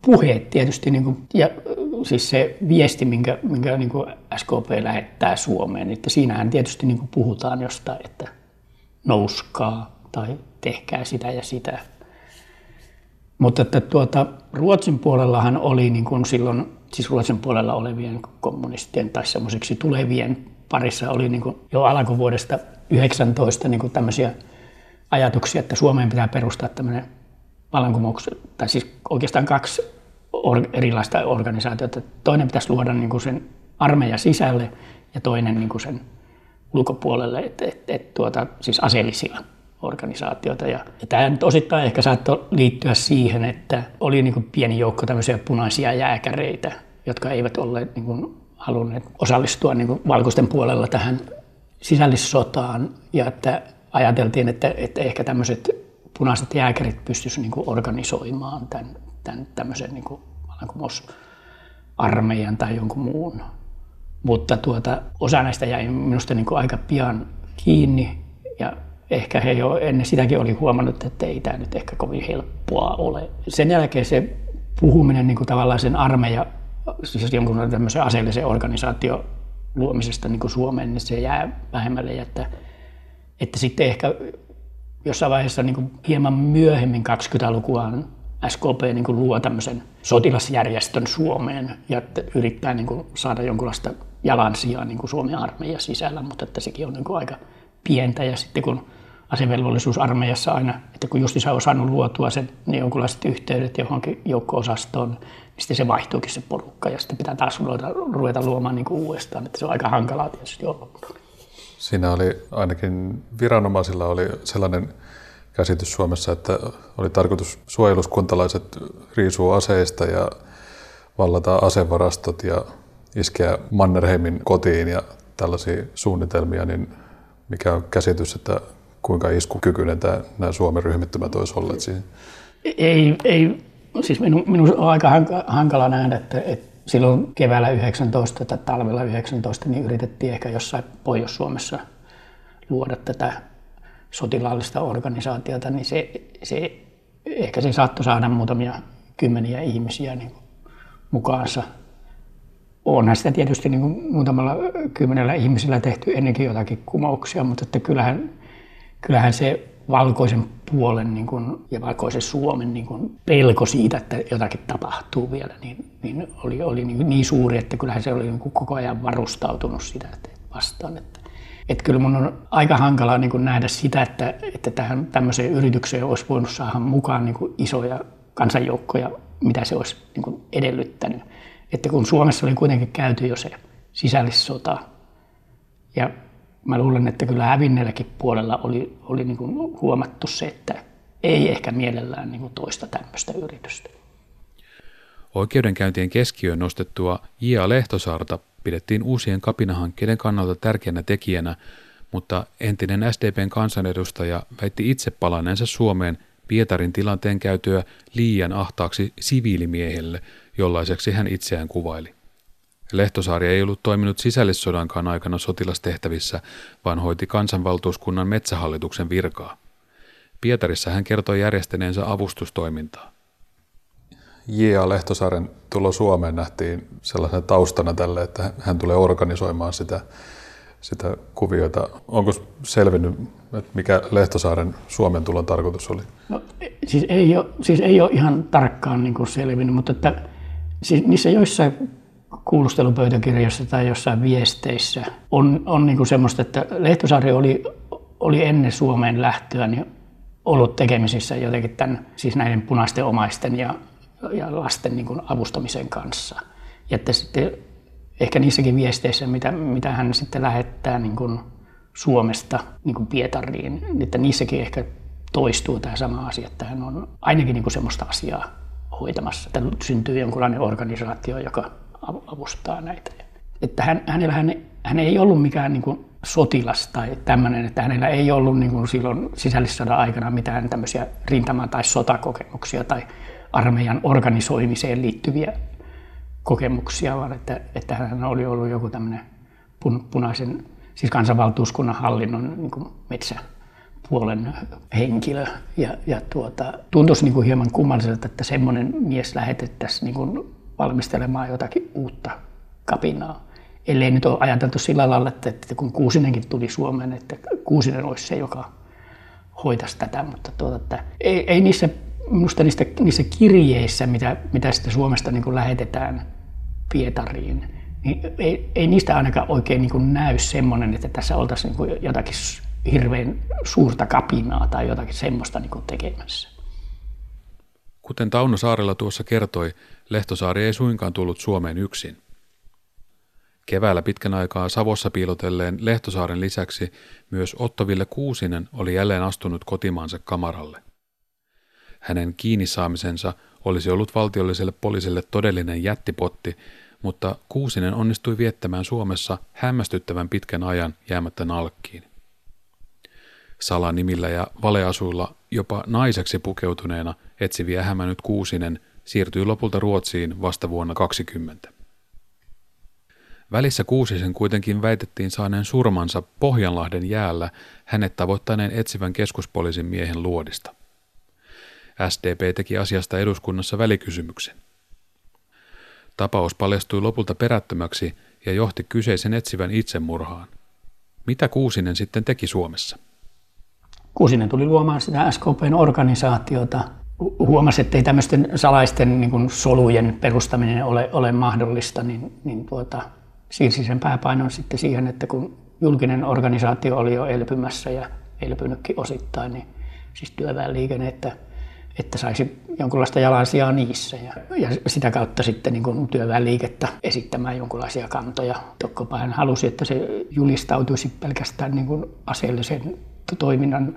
puheet tietysti niin kuin, ja siis se viesti, minkä, minkä niin kuin SKP lähettää Suomeen, että siinähän tietysti niin kuin puhutaan jostain, että nouskaa tai tehkää sitä ja sitä. Mutta että tuota, Ruotsin puolellahan oli niin kuin silloin, siis Ruotsin puolella olevien kommunistien tai semmoiseksi tulevien parissa oli niin kuin jo alkuvuodesta 19 niin kuin tämmöisiä ajatuksia, että Suomeen pitää perustaa tämmöinen vallankumouksen, tai siis oikeastaan kaksi or, erilaista organisaatiota. Toinen pitäisi luoda niin kuin sen armeijan sisälle ja toinen niin kuin sen ulkopuolelle, että et, et, tuota, siis aseellisia organisaatioita. Ja, ja tämä nyt osittain ehkä saattoi liittyä siihen, että oli niin kuin pieni joukko tämmöisiä punaisia jääkäreitä, jotka eivät olleet niin kuin halunneet osallistua niin kuin valkoisten puolella tähän sisällissotaan ja että ajateltiin, että, että ehkä tämmöiset punaiset jääkärit pystyisivät niin organisoimaan tämän, tämän tämmöisen niin kuin armeijan tai jonkun muun. Mutta tuota, osa näistä jäi minusta niin kuin aika pian kiinni ja ehkä he jo ennen sitäkin oli huomannut, että ei tämä nyt ehkä kovin helppoa ole. Sen jälkeen se puhuminen niin kuin tavallaan sen armeija, siis jonkun tämmöisen aseellisen organisaation luomisesta niin kuin Suomeen, niin se jää vähemmälle. Että, että sitten ehkä jossain vaiheessa niin kuin hieman myöhemmin 20-lukua SKP niin kuin luo tämmöisen sotilasjärjestön Suomeen ja yrittää niin kuin saada jonkunlaista jalansijaa niin kuin Suomen armeijan sisällä, mutta että sekin on niin kuin aika pientä. Ja sitten kun asevelvollisuusarmeijassa aina, että kun justissa on saanut luotua sen, niin jonkunlaiset yhteydet johonkin joukko-osastoon, niin sitten se vaihtuukin se porukka ja sitten pitää taas ruveta, ruveta luomaan niin kuin uudestaan, että se on aika hankalaa tietysti ollut. Siinä oli ainakin viranomaisilla oli sellainen käsitys Suomessa, että oli tarkoitus suojeluskuntalaiset riisua aseista ja vallata asevarastot ja iskeä Mannerheimin kotiin ja tällaisia suunnitelmia, niin mikä on käsitys, että kuinka iskukykyinen tämä, nämä Suomen ryhmittymät olisi olleet siihen? Ei, ei siis minun, minun on aika hankala nähdä, että, että silloin keväällä 19 tai talvella 19 niin yritettiin ehkä jossain Pohjois-Suomessa luoda tätä sotilaallista organisaatiota, niin se, se ehkä se saattoi saada muutamia kymmeniä ihmisiä niin mukaansa. Onhan sitä tietysti niin kuin muutamalla kymmenellä ihmisellä tehty ennenkin jotakin kumouksia, mutta että kyllähän, kyllähän se valkoisen puolen niin kuin, ja valkoisen Suomen niin kuin, pelko siitä, että jotakin tapahtuu vielä, niin, niin oli, oli niin, niin suuri, että kyllähän se oli niin kuin koko ajan varustautunut sitä että vastaan. Että, että kyllä mun on aika hankalaa niin nähdä sitä, että, että tähän tämmöiseen yritykseen olisi voinut saada mukaan niin isoja kansanjoukkoja, mitä se olisi niin edellyttänyt. Että kun Suomessa oli kuitenkin käyty jo se sisällissota ja mä luulen, että kyllä hävinneelläkin puolella oli, oli niin huomattu se, että ei ehkä mielellään niin toista tämmöistä yritystä. Oikeudenkäyntien keskiöön nostettua J.A. Lehtosaarta pidettiin uusien kapinahankkeiden kannalta tärkeänä tekijänä, mutta entinen SDPn kansanedustaja väitti itse palanneensa Suomeen Pietarin tilanteen käytyä liian ahtaaksi siviilimiehelle, jollaiseksi hän itseään kuvaili. Lehtosaari ei ollut toiminut sisällissodankaan aikana sotilastehtävissä, vaan hoiti kansanvaltuuskunnan metsähallituksen virkaa. Pietarissa hän kertoi järjestäneensä avustustoimintaa. J.A. Lehtosaaren tulo Suomeen nähtiin sellaisena taustana tälle, että hän tulee organisoimaan sitä, sitä kuviota. Onko selvinnyt, että mikä Lehtosaaren Suomen tulon tarkoitus oli? No, siis, ei ole, siis ei ole ihan tarkkaan niin kuin selvinnyt, mutta että, siis niissä joissain kuulustelupöytäkirjassa tai jossain viesteissä on, on niin kuin semmoista, että Lehtosaari oli, oli ennen Suomeen lähtöä niin ollut tekemisissä jotenkin tämän, siis näiden punaisten omaisten ja, ja lasten niin kuin avustamisen kanssa. Ja että sitten ehkä niissäkin viesteissä, mitä, mitä hän sitten lähettää niin kuin Suomesta niin kuin Pietariin, että niissäkin ehkä toistuu tämä sama asia, että hän on ainakin niin kuin semmoista asiaa hoitamassa, että syntyy jonkunlainen organisaatio, joka avustaa näitä. Että hän, hänellä hän, hän ei ollut mikään niin kuin sotilas tai tämmöinen, että hänellä ei ollut niin kuin silloin sisällissodan aikana mitään tämmöisiä rintama- tai sotakokemuksia tai armeijan organisoimiseen liittyviä kokemuksia, vaan että, että hän oli ollut joku tämmöinen pun, punaisen, siis kansanvaltuuskunnan hallinnon niin kuin metsäpuolen henkilö. Ja, ja tuota, tuntuisi niin kuin hieman kummalliselta, että semmoinen mies lähetettäisiin niin kuin valmistelemaan jotakin uutta kapinaa. Ellei nyt ole ajateltu sillä lailla, että, että kun Kuusinenkin tuli Suomeen, että Kuusinen olisi se, joka hoitaisi tätä, mutta tuota, että ei, ei niissä, minusta niistä, niissä kirjeissä, mitä, mitä sitten Suomesta niin kuin lähetetään Pietariin, niin ei, ei niistä ainakaan oikein niin kuin näy semmoinen, että tässä oltaisiin niin kuin jotakin hirveän suurta kapinaa tai jotakin semmoista niin kuin tekemässä. Kuten Tauno Saarella tuossa kertoi, Lehtosaari ei suinkaan tullut Suomeen yksin. Keväällä pitkän aikaa Savossa piilotelleen Lehtosaaren lisäksi myös Ottoville Kuusinen oli jälleen astunut kotimaansa kamaralle. Hänen kiinni saamisensa olisi ollut valtiolliselle poliisille todellinen jättipotti, mutta Kuusinen onnistui viettämään Suomessa hämmästyttävän pitkän ajan jäämättä nalkkiin. Salanimillä ja valeasuilla jopa naiseksi pukeutuneena etsiviä hämännyt Kuusinen siirtyi lopulta Ruotsiin vasta vuonna 20. Välissä Kuusisen kuitenkin väitettiin saaneen surmansa Pohjanlahden jäällä hänet tavoittaneen etsivän keskuspoliisin miehen luodista. SDP teki asiasta eduskunnassa välikysymyksen. Tapaus paljastui lopulta perättömäksi ja johti kyseisen etsivän itsemurhaan. Mitä Kuusinen sitten teki Suomessa? Kuusinen tuli luomaan sitä SKPn organisaatiota. Huomasi, että ei tämmöisten salaisten niin kuin solujen perustaminen ole, ole mahdollista, niin, niin tuota, siirsi sen pääpainon sitten siihen, että kun julkinen organisaatio oli jo elpymässä ja elpynytkin osittain, niin siis työväenliikenne, että, että saisi jonkunlaista jalansijaa niissä ja, ja sitä kautta sitten niin kuin työväenliikettä esittämään jonkunlaisia kantoja. Tokkopa hän halusi, että se julistautuisi pelkästään niin kuin aseellisen toiminnan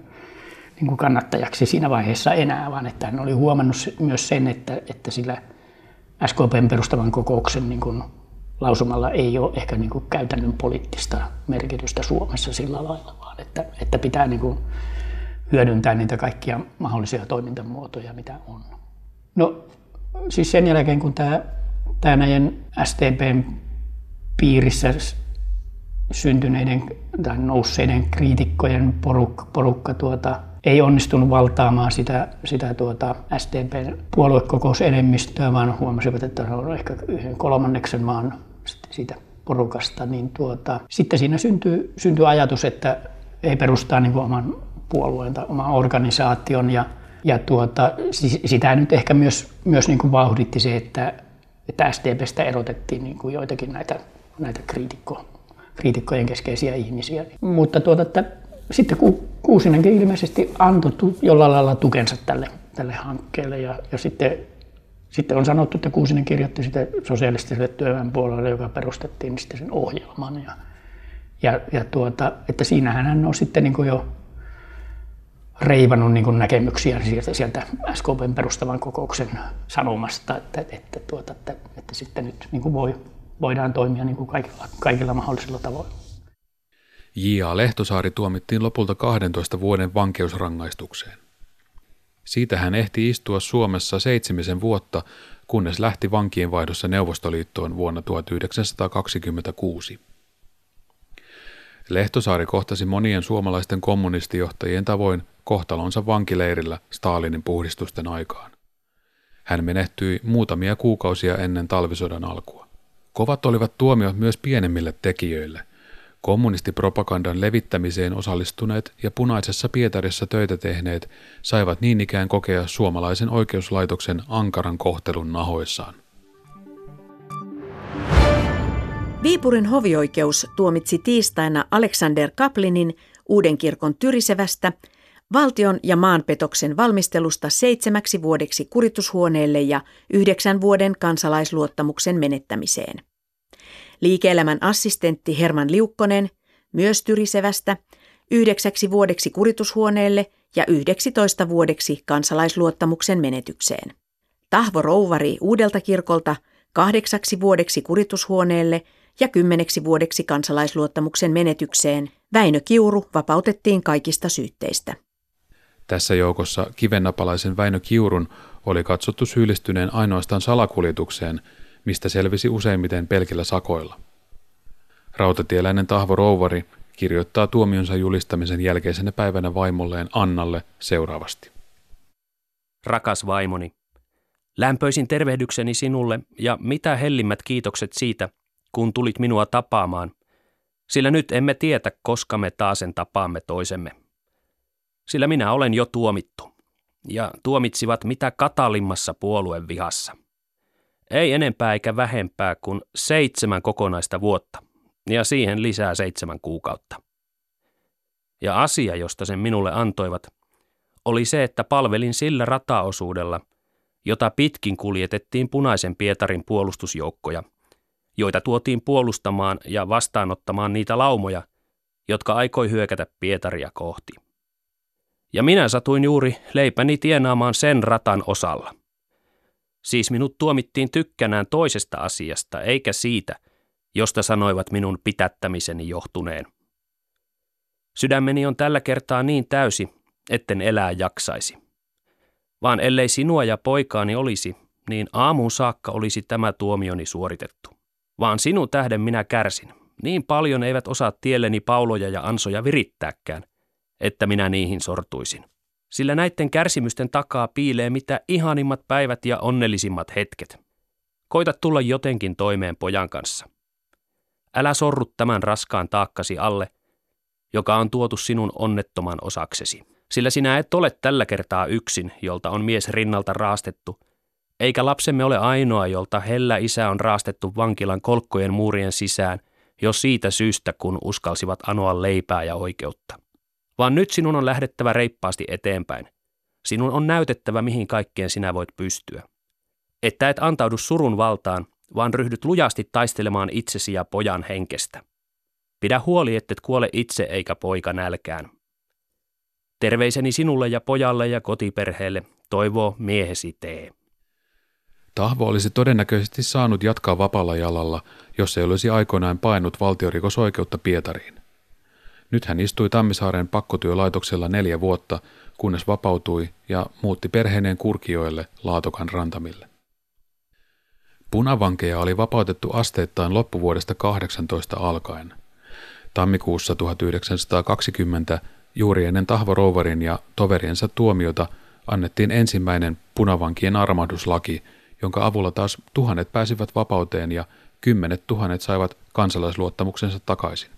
niin kuin kannattajaksi siinä vaiheessa enää, vaan että hän oli huomannut myös sen, että, että sillä SKPn perustavan kokouksen niin kuin lausumalla ei ole ehkä niin kuin käytännön poliittista merkitystä Suomessa sillä lailla, vaan että, että pitää niin kuin hyödyntää niitä kaikkia mahdollisia toimintamuotoja, mitä on. No siis sen jälkeen, kun tämä, tämä näiden STPn piirissä syntyneiden tai nousseiden kriitikkojen porukka, porukka tuota, ei onnistunut valtaamaan sitä, sitä tuota SDPn puoluekokousenemmistöä, vaan huomasivat, että se on ehkä yhden kolmanneksen maan siitä porukasta. Niin tuota, sitten siinä syntyy, syntyy ajatus, että ei perustaa niin oman puolueen tai oman organisaation. Ja, ja tuota, sitä nyt ehkä myös, myös niin kuin vauhditti se, että, että SDPstä erotettiin niin kuin joitakin näitä, näitä kriitikko, kriitikkojen keskeisiä ihmisiä. Mutta tuota, että sitten Kuusinenkin ilmeisesti antoi jollain lailla tukensa tälle, tälle hankkeelle ja, ja sitten, sitten on sanottu, että Kuusinen kirjoitti sitten sosialistiselle työväenpuolelle, joka perustettiin sitten sen ohjelman. Ja, ja, ja tuota, että siinähän hän on sitten niin jo reivannut niin näkemyksiä sieltä, sieltä SKPn perustavan kokouksen sanomasta, että, että, tuota, että, että sitten nyt niin voi, voidaan toimia niin kuin kaikilla, kaikilla mahdollisilla tavoilla. J.A. Lehtosaari tuomittiin lopulta 12 vuoden vankeusrangaistukseen. Siitä hän ehti istua Suomessa seitsemisen vuotta, kunnes lähti vankienvaihdossa Neuvostoliittoon vuonna 1926. Lehtosaari kohtasi monien suomalaisten kommunistijohtajien tavoin kohtalonsa vankileirillä Stalinin puhdistusten aikaan. Hän menehtyi muutamia kuukausia ennen talvisodan alkua. Kovat olivat tuomiot myös pienemmille tekijöille – Kommunistipropagandan levittämiseen osallistuneet ja punaisessa Pietarissa töitä tehneet saivat niin ikään kokea suomalaisen oikeuslaitoksen ankaran kohtelun nahoissaan. Viipurin hovioikeus tuomitsi tiistaina Alexander Kaplinin uuden kirkon Tyrisevästä valtion ja maanpetoksen valmistelusta seitsemäksi vuodeksi kuritushuoneelle ja yhdeksän vuoden kansalaisluottamuksen menettämiseen. Liike-elämän assistentti Herman Liukkonen, myös Tyrisevästä, yhdeksäksi vuodeksi kuritushuoneelle ja yhdeksitoista vuodeksi kansalaisluottamuksen menetykseen. Tahvo Rouvari uudelta kirkolta kahdeksaksi vuodeksi kuritushuoneelle ja kymmeneksi vuodeksi kansalaisluottamuksen menetykseen. Väinö Kiuru vapautettiin kaikista syytteistä. Tässä joukossa kivennapalaisen Väinö Kiurun oli katsottu syyllistyneen ainoastaan salakuljetukseen – mistä selvisi useimmiten pelkillä sakoilla. Rautatieläinen Tahvo Rouvari kirjoittaa tuomionsa julistamisen jälkeisenä päivänä vaimolleen Annalle seuraavasti. Rakas vaimoni, Lämpöisin tervehdykseni sinulle ja mitä hellimmät kiitokset siitä, kun tulit minua tapaamaan, sillä nyt emme tietä, koska me taasen tapaamme toisemme. Sillä minä olen jo tuomittu, ja tuomitsivat mitä katalimmassa puolueen vihassa. Ei enempää eikä vähempää kuin seitsemän kokonaista vuotta, ja siihen lisää seitsemän kuukautta. Ja asia, josta sen minulle antoivat, oli se, että palvelin sillä rataosuudella, jota pitkin kuljetettiin punaisen Pietarin puolustusjoukkoja, joita tuotiin puolustamaan ja vastaanottamaan niitä laumoja, jotka aikoi hyökätä Pietaria kohti. Ja minä satuin juuri leipäni tienaamaan sen ratan osalla. Siis minut tuomittiin tykkänään toisesta asiasta, eikä siitä, josta sanoivat minun pitättämiseni johtuneen. Sydämeni on tällä kertaa niin täysi, etten elää jaksaisi. Vaan ellei sinua ja poikaani olisi, niin aamuun saakka olisi tämä tuomioni suoritettu. Vaan sinun tähden minä kärsin. Niin paljon eivät osaa tielleni pauloja ja ansoja virittääkään, että minä niihin sortuisin. Sillä näiden kärsimysten takaa piilee mitä ihanimmat päivät ja onnellisimmat hetket. Koita tulla jotenkin toimeen pojan kanssa. Älä sorru tämän raskaan taakkasi alle, joka on tuotu sinun onnettoman osaksesi. Sillä sinä et ole tällä kertaa yksin, jolta on mies rinnalta raastettu, eikä lapsemme ole ainoa, jolta hellä isä on raastettu vankilan kolkkojen muurien sisään, jo siitä syystä, kun uskalsivat anoa leipää ja oikeutta. Vaan nyt sinun on lähdettävä reippaasti eteenpäin. Sinun on näytettävä, mihin kaikkeen sinä voit pystyä. Että et antaudu surun valtaan, vaan ryhdyt lujasti taistelemaan itsesi ja pojan henkestä. Pidä huoli, ettet kuole itse eikä poika nälkään. Terveiseni sinulle ja pojalle ja kotiperheelle, toivoo miehesi tee. Tahvo olisi todennäköisesti saanut jatkaa vapaalla jalalla, jos ei olisi aikoinaan painut valtiorikosoikeutta Pietariin. Nyt hän istui Tammisaaren pakkotyölaitoksella neljä vuotta, kunnes vapautui ja muutti perheineen Kurkioille Laatokan rantamille. Punavankeja oli vapautettu asteittain loppuvuodesta 18 alkaen. Tammikuussa 1920 juuri ennen Tahvo Rouvarin ja toveriensa tuomiota annettiin ensimmäinen punavankien armahduslaki, jonka avulla taas tuhannet pääsivät vapauteen ja kymmenet tuhannet saivat kansalaisluottamuksensa takaisin.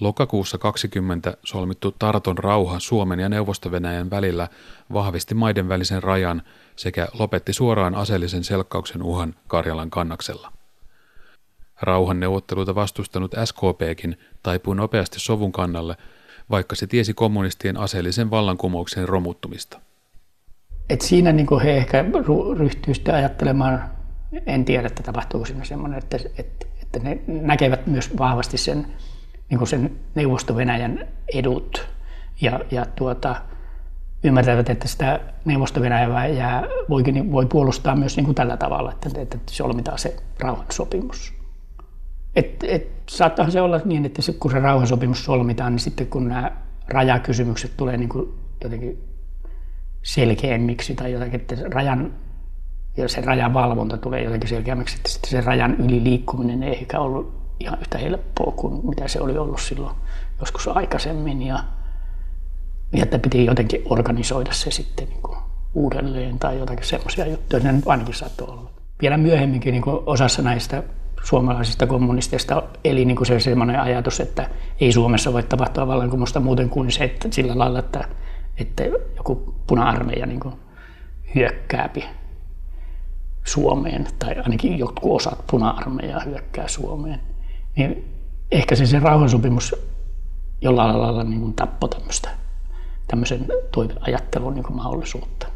Lokakuussa 20 solmittu Tarton rauha Suomen ja neuvosto välillä vahvisti maiden välisen rajan sekä lopetti suoraan aseellisen selkkauksen uhan Karjalan kannaksella. Rauhan neuvotteluita vastustanut SKPkin taipui nopeasti sovun kannalle, vaikka se tiesi kommunistien aseellisen vallankumouksen romuttumista. Et siinä niin he ehkä ryhtyy sitten ajattelemaan, en tiedä, että tapahtuuko siinä semmoinen, että, että, että ne näkevät myös vahvasti sen, niin sen Neuvosto-Venäjän edut ja, ja tuota, ymmärtävät, että sitä neuvosto venäjää voikin, voi puolustaa myös niin kuin tällä tavalla, että, että solmitaan se rauhansopimus. Et, et, saattaisi se olla niin, että se, kun se rauhansopimus solmitaan, niin sitten kun nämä rajakysymykset tulee niin kuin jotenkin selkeämmiksi tai jotenkin, että rajan ja se rajan valvonta tulee jotenkin selkeämmäksi, että sitten se rajan yli liikkuminen ei ehkä ollut ihan yhtä helppoa kuin mitä se oli ollut silloin joskus aikaisemmin. Ja, ja että piti jotenkin organisoida se sitten niin kuin uudelleen tai jotakin semmoisia juttuja, ne ainakin saattoi olla. Vielä myöhemminkin niin osassa näistä suomalaisista kommunisteista eli niin kuin se semmoinen ajatus, että ei Suomessa voi tapahtua vallankumousta muuten kuin se, että sillä lailla, että, että joku puna-armeija niin kuin hyökkääpi Suomeen, tai ainakin jotkut osat puna-armeijaa hyökkää Suomeen, niin ehkä se, se rauhansopimus jollain lailla niin tappoi tämmöisen toiveajattelun niin kuin mahdollisuutta.